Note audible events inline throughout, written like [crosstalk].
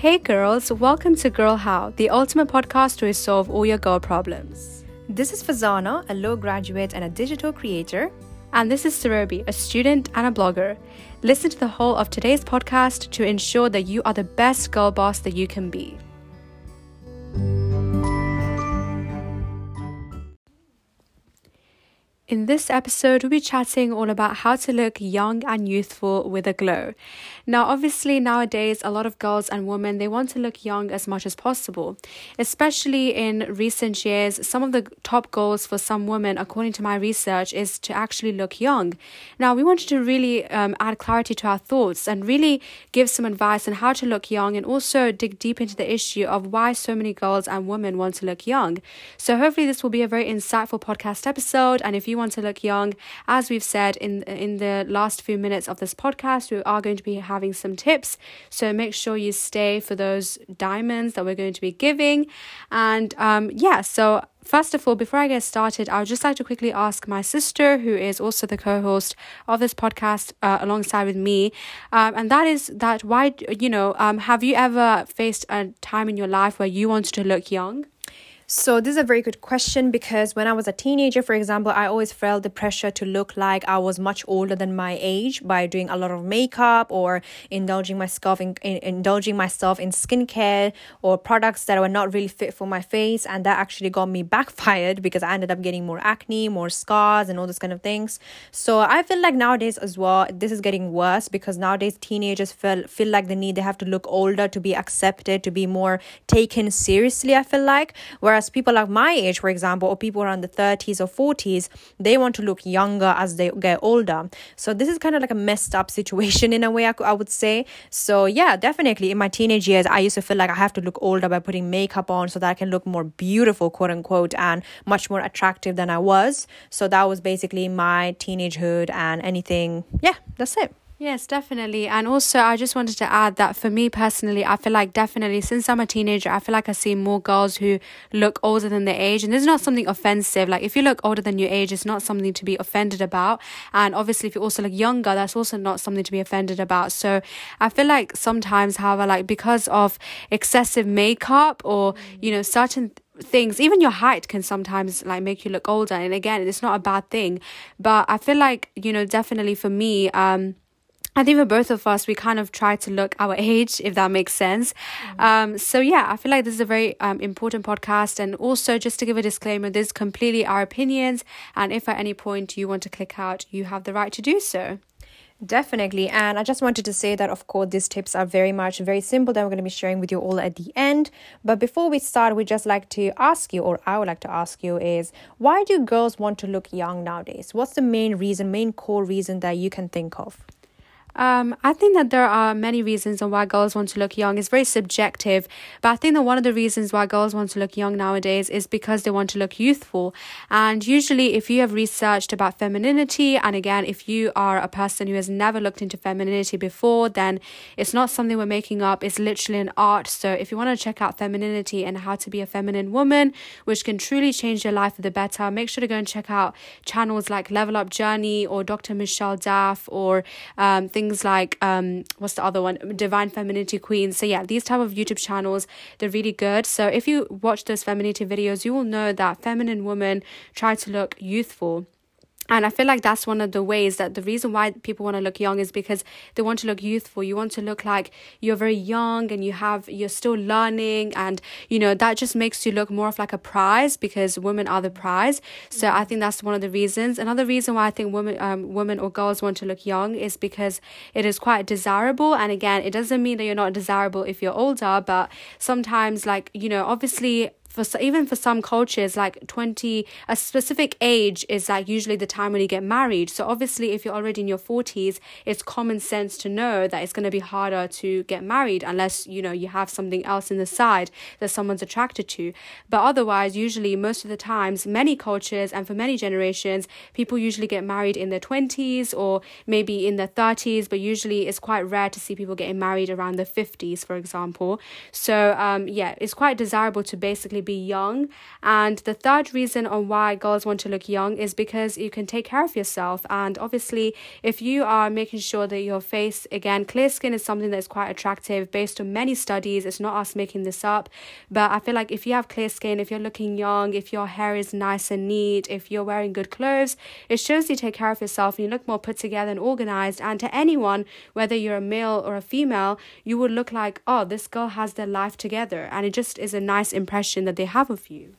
Hey girls, welcome to Girl How, the ultimate podcast to solve all your girl problems. This is Fazana, a law graduate and a digital creator. And this is Sarobi, a student and a blogger. Listen to the whole of today's podcast to ensure that you are the best girl boss that you can be. In this episode, we'll be chatting all about how to look young and youthful with a glow. Now, obviously, nowadays, a lot of girls and women they want to look young as much as possible. Especially in recent years, some of the top goals for some women, according to my research, is to actually look young. Now, we wanted to really um, add clarity to our thoughts and really give some advice on how to look young, and also dig deep into the issue of why so many girls and women want to look young. So, hopefully, this will be a very insightful podcast episode. And if you want to look young, as we've said in in the last few minutes of this podcast, we are going to be having some tips. So make sure you stay for those diamonds that we're going to be giving. And um, yeah, so First of all, before I get started, I would just like to quickly ask my sister, who is also the co-host of this podcast uh, alongside with me, um, and that is that why you know um, have you ever faced a time in your life where you wanted to look young? So, this is a very good question because when I was a teenager, for example, I always felt the pressure to look like I was much older than my age by doing a lot of makeup or indulging myself in, in indulging myself in skincare or products that were not really fit for my face, and that actually got me [laughs] backfired because I ended up getting more acne, more scars, and all those kind of things. So, I feel like nowadays as well, this is getting worse because nowadays teenagers feel feel like they need they have to look older to be accepted, to be more taken seriously. I feel like whereas Whereas people like my age, for example, or people around the 30s or 40s, they want to look younger as they get older. So this is kind of like a messed up situation [laughs] in a way, I, I would say. So yeah, definitely in my teenage years, I used to feel like I have to look older by putting makeup on so that I can look more beautiful, quote unquote, and much more attractive than I was. So that was basically my teenagehood and anything. Yeah, that's it. Yes, definitely. And also, I just wanted to add that for me personally, I feel like definitely since I'm a teenager, I feel like I see more girls who look older than their age. And there's not something offensive. Like, if you look older than your age, it's not something to be offended about. And obviously, if you also look younger, that's also not something to be offended about. So I feel like sometimes, however, like because of excessive makeup or, you know, certain things even your height can sometimes like make you look older and again it's not a bad thing but i feel like you know definitely for me um I think for both of us, we kind of try to look our age, if that makes sense. Mm-hmm. Um, so yeah, I feel like this is a very um, important podcast. And also, just to give a disclaimer, this is completely our opinions. And if at any point you want to click out, you have the right to do so. Definitely. And I just wanted to say that, of course, these tips are very much very simple that we're going to be sharing with you all at the end. But before we start, we just like to ask you, or I would like to ask you, is why do girls want to look young nowadays? What's the main reason, main core reason that you can think of? Um, I think that there are many reasons on why girls want to look young. It's very subjective, but I think that one of the reasons why girls want to look young nowadays is because they want to look youthful. And usually, if you have researched about femininity, and again, if you are a person who has never looked into femininity before, then it's not something we're making up. It's literally an art. So if you want to check out femininity and how to be a feminine woman, which can truly change your life for the better, make sure to go and check out channels like Level Up Journey or Dr. Michelle Daff or um, things like um what's the other one? Divine femininity queen so yeah these type of youtube channels they're really good. So if you watch those femininity videos you will know that feminine women try to look youthful and I feel like that's one of the ways that the reason why people want to look young is because they want to look youthful. You want to look like you're very young and you have you're still learning and you know that just makes you look more of like a prize because women are the prize. So I think that's one of the reasons. Another reason why I think women um women or girls want to look young is because it is quite desirable and again it doesn't mean that you're not desirable if you're older but sometimes like you know obviously for even for some cultures like 20 a specific age is like usually the time when you get married. So obviously if you're already in your 40s it's common sense to know that it's going to be harder to get married unless you know you have something else in the side that someone's attracted to. But otherwise usually most of the times many cultures and for many generations people usually get married in their 20s or maybe in their 30s but usually it's quite rare to see people getting married around the 50s for example. So um yeah it's quite desirable to basically be young. And the third reason on why girls want to look young is because you can take care of yourself. And obviously, if you are making sure that your face, again, clear skin is something that's quite attractive based on many studies. It's not us making this up. But I feel like if you have clear skin, if you're looking young, if your hair is nice and neat, if you're wearing good clothes, it shows you take care of yourself and you look more put together and organized. And to anyone, whether you're a male or a female, you would look like, oh, this girl has their life together. And it just is a nice impression that they have of you.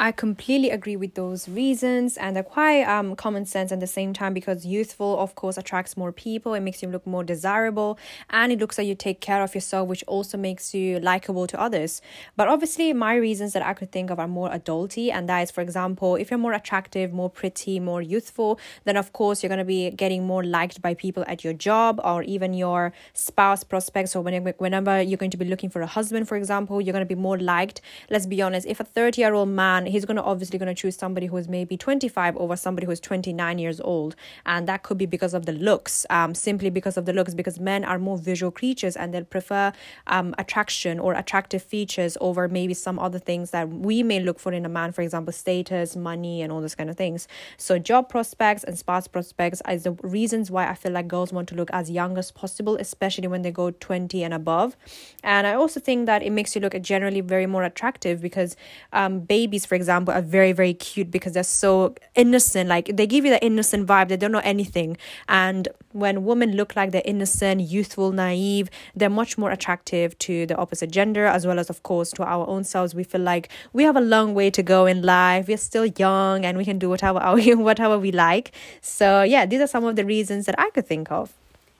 I completely agree with those reasons, and they're quite um, common sense at the same time because youthful, of course, attracts more people. It makes you look more desirable, and it looks like you take care of yourself, which also makes you likable to others. But obviously, my reasons that I could think of are more adulty, and that is, for example, if you're more attractive, more pretty, more youthful, then of course you're going to be getting more liked by people at your job or even your spouse prospects. Or whenever you're going to be looking for a husband, for example, you're going to be more liked. Let's be honest, if a 30 year old man he's going to obviously going to choose somebody who is maybe 25 over somebody who is 29 years old. And that could be because of the looks um, simply because of the looks because men are more visual creatures and they'll prefer um, attraction or attractive features over maybe some other things that we may look for in a man for example status money and all those kind of things. So job prospects and spouse prospects are the reasons why i feel like girls want to look as young as possible especially when they go 20 and above. And i also think that it makes you look generally very more attractive because um, babies for example, are very, very cute because they're so innocent. Like they give you the innocent vibe, they don't know anything. And when women look like they're innocent, youthful, naive, they're much more attractive to the opposite gender, as well as, of course, to our own selves. We feel like we have a long way to go in life. We're still young and we can do whatever, [laughs] whatever we like. So, yeah, these are some of the reasons that I could think of.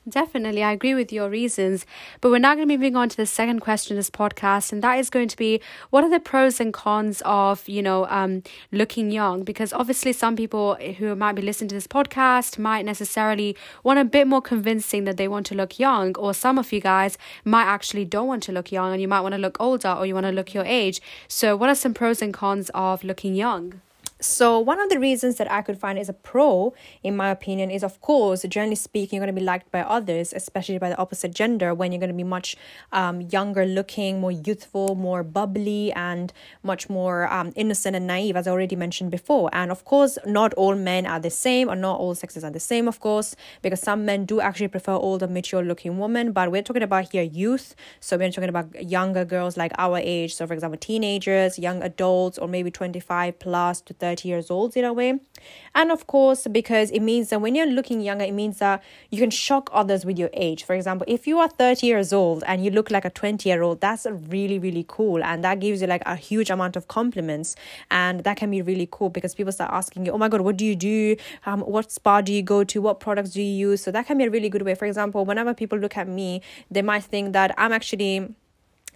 Definitely, I agree with your reasons. But we're now going to be moving on to the second question of this podcast, and that is going to be what are the pros and cons of, you know, um, looking young? Because obviously, some people who might be listening to this podcast might necessarily want a bit more convincing that they want to look young, or some of you guys might actually don't want to look young and you might want to look older or you want to look your age. So, what are some pros and cons of looking young? So, one of the reasons that I could find is a pro, in my opinion, is of course, generally speaking, you're going to be liked by others, especially by the opposite gender, when you're going to be much um, younger looking, more youthful, more bubbly, and much more um, innocent and naive, as I already mentioned before. And of course, not all men are the same, or not all sexes are the same, of course, because some men do actually prefer older, mature looking women. But we're talking about here youth. So, we're talking about younger girls like our age. So, for example, teenagers, young adults, or maybe 25 plus to 30 30 years old in a way. And of course, because it means that when you're looking younger, it means that you can shock others with your age. For example, if you are 30 years old and you look like a 20 year old, that's really, really cool. And that gives you like a huge amount of compliments. And that can be really cool because people start asking you, oh my God, what do you do? Um, what spa do you go to? What products do you use? So that can be a really good way. For example, whenever people look at me, they might think that I'm actually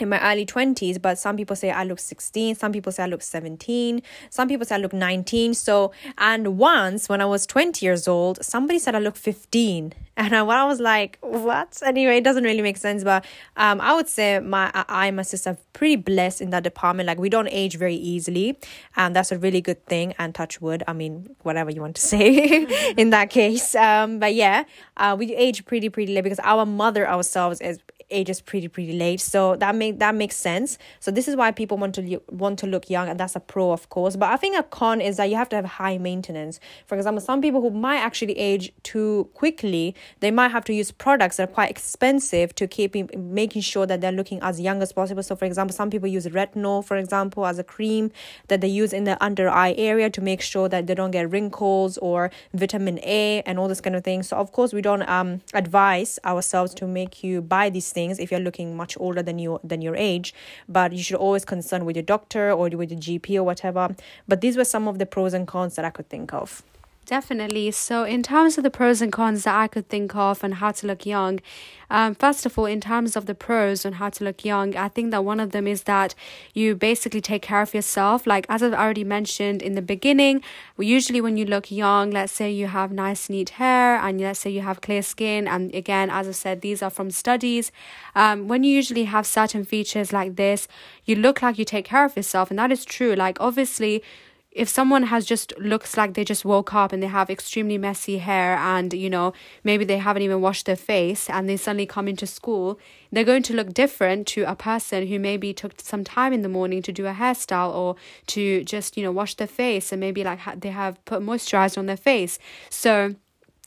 in my early 20s but some people say i look 16 some people say i look 17 some people say i look 19 so and once when i was 20 years old somebody said i look 15 [laughs] and I, I was like what? Anyway it doesn't really make sense but um i would say my i and my sister are pretty blessed in that department. Like we don't age very easily and that's a really good thing and touch wood i mean whatever you want to say [laughs] in that case. Um but yeah uh we age pretty pretty late because our mother ourselves is ages pretty pretty late. So that make that makes sense. So this is why people want to want to look young and that's a pro of course. But i think a con is that you have to have high maintenance. For example some people who might actually age too quickly they might have to use products that are quite expensive to keep making sure that they're looking as young as possible. So for example some people use retinol for example as a cream that they use in the under eye area to make sure that they don't get wrinkles or vitamin a and all this kind of thing. So of course we don't um advise ourselves to make you buy these things things if you're looking much older than you than your age but you should always consult with your doctor or with your gp or whatever. But these were some of the pros and cons that i could think of Definitely. So, in terms of the pros and cons that I could think of and how to look young, um, first of all, in terms of the pros on how to look young, I think that one of them is that you basically take care of yourself. Like, as I've already mentioned in the beginning, usually when you look young, let's say you have nice, neat hair, and let's say you have clear skin, and again, as I said, these are from studies. Um, when you usually have certain features like this, you look like you take care of yourself, and that is true. Like, obviously, if someone has just looks like they just woke up and they have extremely messy hair and you know maybe they haven't even washed their face and they suddenly come into school they're going to look different to a person who maybe took some time in the morning to do a hairstyle or to just you know wash their face and maybe like they have put moisturizer on their face. So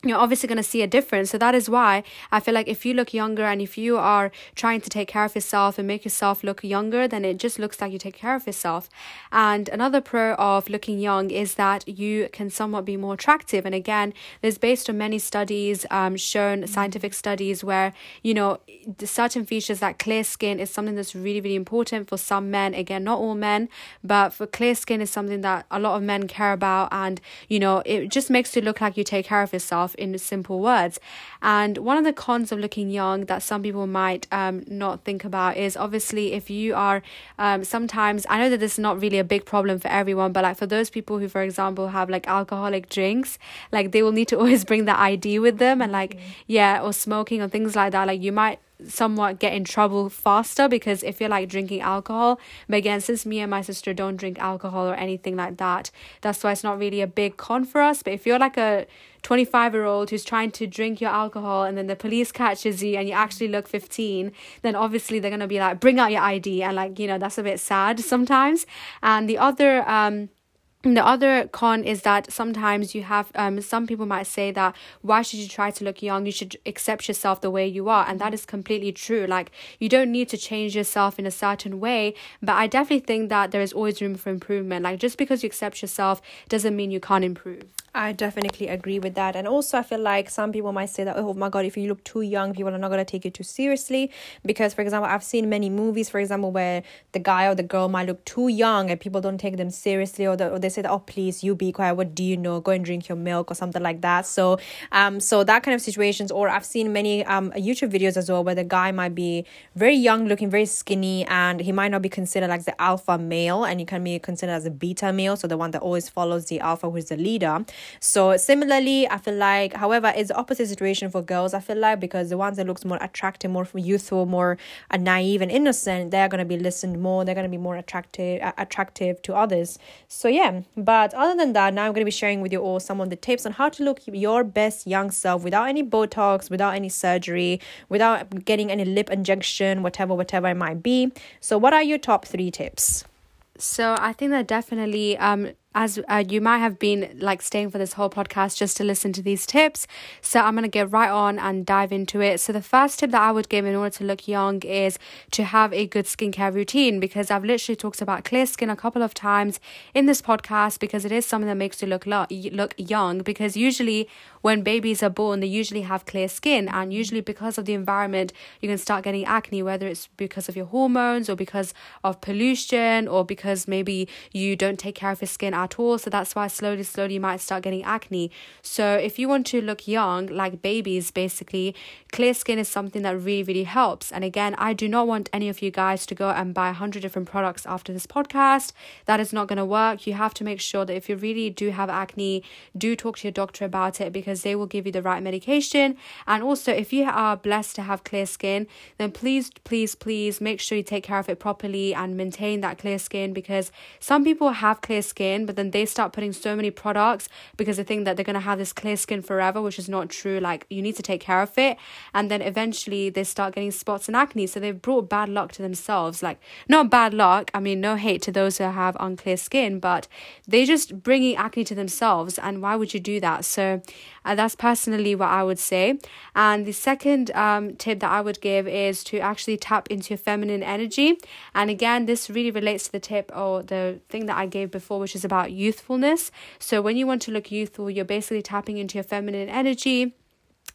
you're obviously going to see a difference. So that is why I feel like if you look younger and if you are trying to take care of yourself and make yourself look younger, then it just looks like you take care of yourself. And another pro of looking young is that you can somewhat be more attractive. And again, there's based on many studies, um, shown scientific studies where, you know, certain features like clear skin is something that's really, really important for some men. Again, not all men, but for clear skin is something that a lot of men care about. And, you know, it just makes you look like you take care of yourself in simple words. And one of the cons of looking young that some people might um, not think about is obviously if you are um, sometimes, I know that this is not really a big problem for everyone, but like for those people who, for example, have like alcoholic drinks, like they will need to [laughs] always bring the ID with them and like, mm-hmm. yeah, or smoking or things like that. Like you might somewhat get in trouble faster because if you're like drinking alcohol but again since me and my sister don't drink alcohol or anything like that that's why it's not really a big con for us. But if you're like a 25 year old who's trying to drink your alcohol and then the police catches you and you actually look 15 then obviously they're going to be like bring out your id and like you know that's a bit sad sometimes. And the other um the other con is that sometimes you have um some people might say that why should you try to look young? You should accept yourself the way you are. And that is completely true. Like you don't need to change yourself in a certain way but i definitely think that there is always room for improvement. Like just because you accept yourself doesn't mean you can't improve I definitely agree with that. And also, I feel like some people might say that, oh my God, if you look too young, people are not going to take you too seriously. Because, for example, I've seen many movies, for example, where the guy or the girl might look too young and people don't take them seriously, or, the, or they say, that, oh, please, you be quiet. What do you know? Go and drink your milk or something like that. So, um, so that kind of situations. Or I've seen many um YouTube videos as well where the guy might be very young, looking very skinny, and he might not be considered like the alpha male, and you can be considered as a beta male, so the one that always follows the alpha, who's the leader. So similarly, I feel like, however, it's the opposite situation for girls. I feel like because the ones that looks more attractive, more youthful, more uh, naive and innocent, they're gonna be listened more. They're gonna be more attractive, uh, attractive to others. So yeah. But other than that, now I'm gonna be sharing with you all some of the tips on how to look your best young self without any Botox, without any surgery, without getting any lip injection, whatever, whatever it might be. So, what are your top three tips? So I think that definitely um as uh, you might have been like staying for this whole podcast just to listen to these tips. So I'm going to get right on and dive into it. So the first tip that I would give in order to look young is to have a good skincare routine because I've literally talked about clear skin a couple of times in this podcast because it is something that makes you look lo- look young because usually when babies are born they usually have clear skin and usually because of the environment you can start getting acne whether it's because of your hormones or because of pollution or because maybe you don't take care of your skin at all. So that's why slowly, slowly you might start getting acne. So if you want to look young, like babies, basically, clear skin is something that really, really helps. And again, I do not want any of you guys to go and buy 100 different products after this podcast. That is not going to work. You have to make sure that if you really do have acne, do talk to your doctor about it because they will give you the right medication. And also, if you are blessed to have clear skin, then please, please, please make sure you take care of it properly and maintain that clear skin because some people have clear skin, but but then they start putting so many products because they think that they're going to have this clear skin forever, which is not true. Like, you need to take care of it. And then eventually they start getting spots and acne. So they've brought bad luck to themselves. Like, not bad luck. I mean, no hate to those who have unclear skin, but they're just bringing acne to themselves. And why would you do that? So uh, that's personally what I would say. And the second um, tip that I would give is to actually tap into your feminine energy. And again, this really relates to the tip or the thing that I gave before, which is about about youthfulness. So when you want to look youthful, you're basically tapping into your feminine energy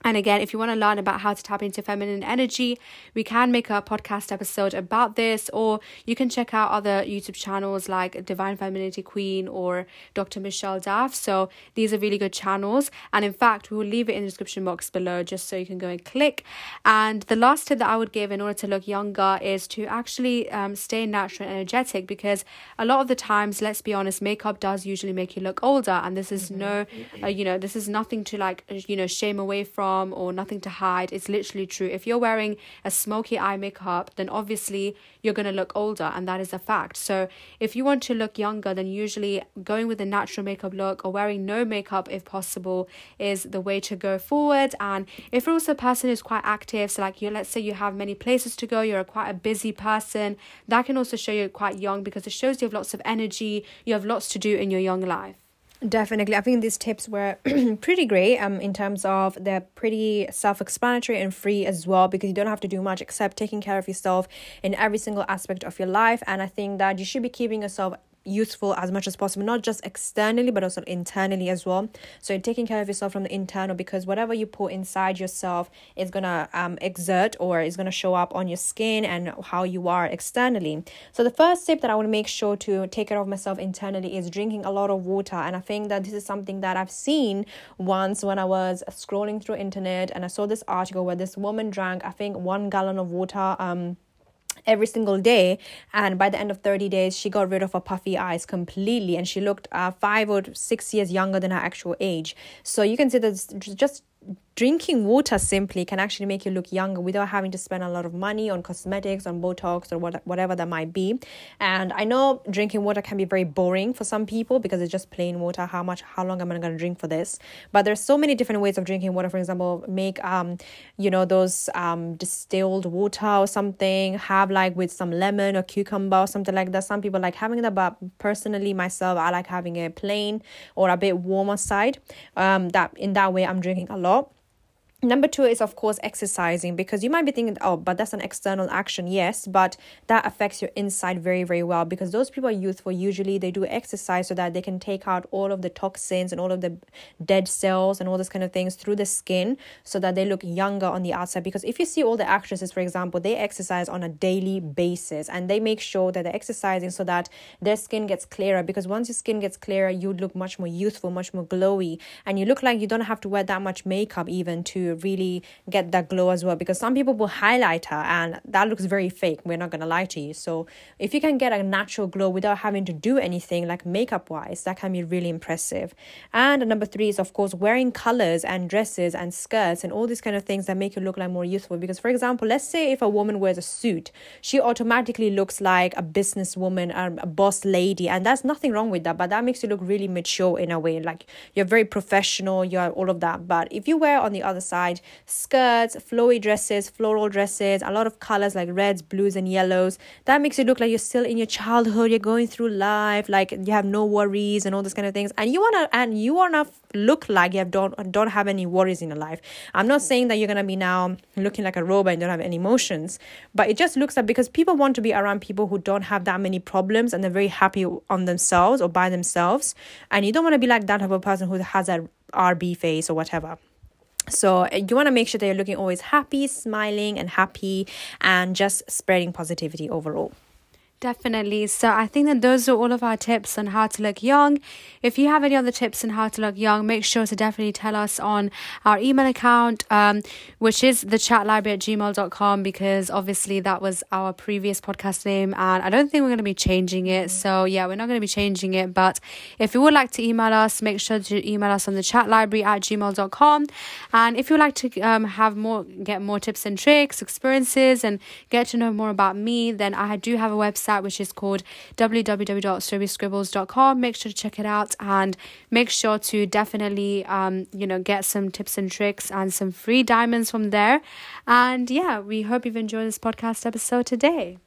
and again, if you want to learn about how to tap into feminine energy, we can make a podcast episode about this, or you can check out other YouTube channels like Divine Femininity Queen or Dr. Michelle Daff. So these are really good channels. And in fact, we will leave it in the description box below just so you can go and click. And the last tip that I would give in order to look younger is to actually um, stay natural and energetic because a lot of the times, let's be honest, makeup does usually make you look older. And this is mm-hmm. no, uh, you know, this is nothing to like, you know, shame away from or nothing to hide. It's literally true. If you're wearing a smoky eye makeup, then obviously you're going to look older, and that is a fact. So, if you want to look younger, then usually going with a natural makeup look or wearing no makeup if possible is the way to go forward. And if you're also a person who's quite active, so like you, let's say you have many places to go, you're quite a busy person, that can also show you're quite young because it shows you have lots of energy, you have lots to do in your young life. Definitely. I think these tips were [clears throat] pretty great um, in terms of they're pretty self explanatory and free as well because you don't have to do much except taking care of yourself in every single aspect of your life. And I think that you should be keeping yourself useful as much as possible, not just externally, but also internally as well. So taking care of yourself from the internal because whatever you put inside yourself is gonna um, exert or is gonna show up on your skin and how you are externally. So the first tip that I want to make sure to take care of myself internally is drinking a lot of water. And I think that this is something that I've seen once when I was scrolling through internet and I saw this article where this woman drank, I think, one gallon of water. Um, every single day. And by the end of 30 days she got rid of her puffy eyes completely and she looked uh, five or six years younger than her actual age. So you can see that just drinking water simply can actually make you look younger without having to spend a lot of money on cosmetics on botox or what, whatever that might be. And i know drinking water can be very boring for some people because it's just plain water. How much how long am i going to drink for this? But there's so many different ways of drinking water. For example make um you know those um distilled water or something have like with some lemon or cucumber or something like that. Some people like having that but personally myself i like having a plain or a bit warmer side. Um that in that way i'm drinking a lot Number two is, of course, exercising because you might be thinking, oh, but that's an external action. Yes, but that affects your inside very, very well because those people are youthful. Usually they do exercise so that they can take out all of the toxins and all of the dead cells and all those kind of things through the skin so that they look younger on the outside. Because if you see all the actresses, for example, they exercise on a daily basis and they make sure that they're exercising so that their skin gets clearer. Because once your skin gets clearer, you look much more youthful, much more glowy, and you look like you don't have to wear that much makeup even to really get that glow as well because some people will highlighter and that looks very fake we're not going to lie to you. So if you can get a natural glow without having to do anything like makeup wise that can be really impressive. And number three is of course wearing colors and dresses and skirts and all these kind of things that make you look like more youthful. Because for example let's say if a woman wears a suit she automatically looks like a businesswoman or a boss lady and that's nothing wrong with that but that makes you look really mature in a way. Like you're very professional you're all of that. But if you wear on the other side side skirts, flowy dresses, floral dresses, a lot of colors like reds, blues, and yellows. That makes you look like you're still in your childhood, you're going through life, like you have no worries and all those kind of things. And you wanna and you wanna look like you have don't don't have any worries in your life. I'm not saying that you're gonna be now looking like a robot and don't have any emotions, but it just looks like because people want to be around people who don't have that many problems and they're very happy on themselves or by themselves. And you don't want to be like that type of person who has a RB face or whatever. So uh, you want to make sure that you're looking always happy, smiling, and happy, and just spreading positivity overall. Definitely. So I think that those are all of our tips on how to look young. If you have any other tips on how to look young, make sure to definitely tell us on our email account, um, which is the chat library at gmail.com, because obviously that was our previous podcast name and I don't think we're going to be changing it. So yeah, we're not going to be changing it. But if you would like to email us, make sure to email us on the chat library at gmail.com. And if you'd like to um, have more, get more tips and tricks, experiences, and get to know more about me, then I do have a website website, which is called www.strawberryscribbles.com. Make sure to check it out and make sure to definitely, um, you know, get some tips and tricks and some free diamonds from there. And yeah, we hope you've enjoyed this podcast episode today.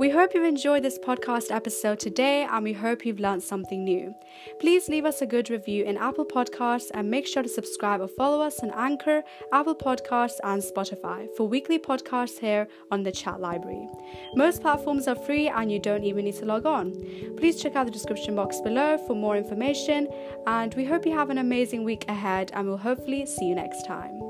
We hope you've enjoyed this podcast episode today and we hope you've learned something new. Please leave us a good review in Apple Podcasts and make sure to subscribe or follow us on Anchor, Apple Podcasts, and Spotify for weekly podcasts here on the Chat Library. Most platforms are free and you don't even need to log on. Please check out the description box below for more information and we hope you have an amazing week ahead and we'll hopefully see you next time.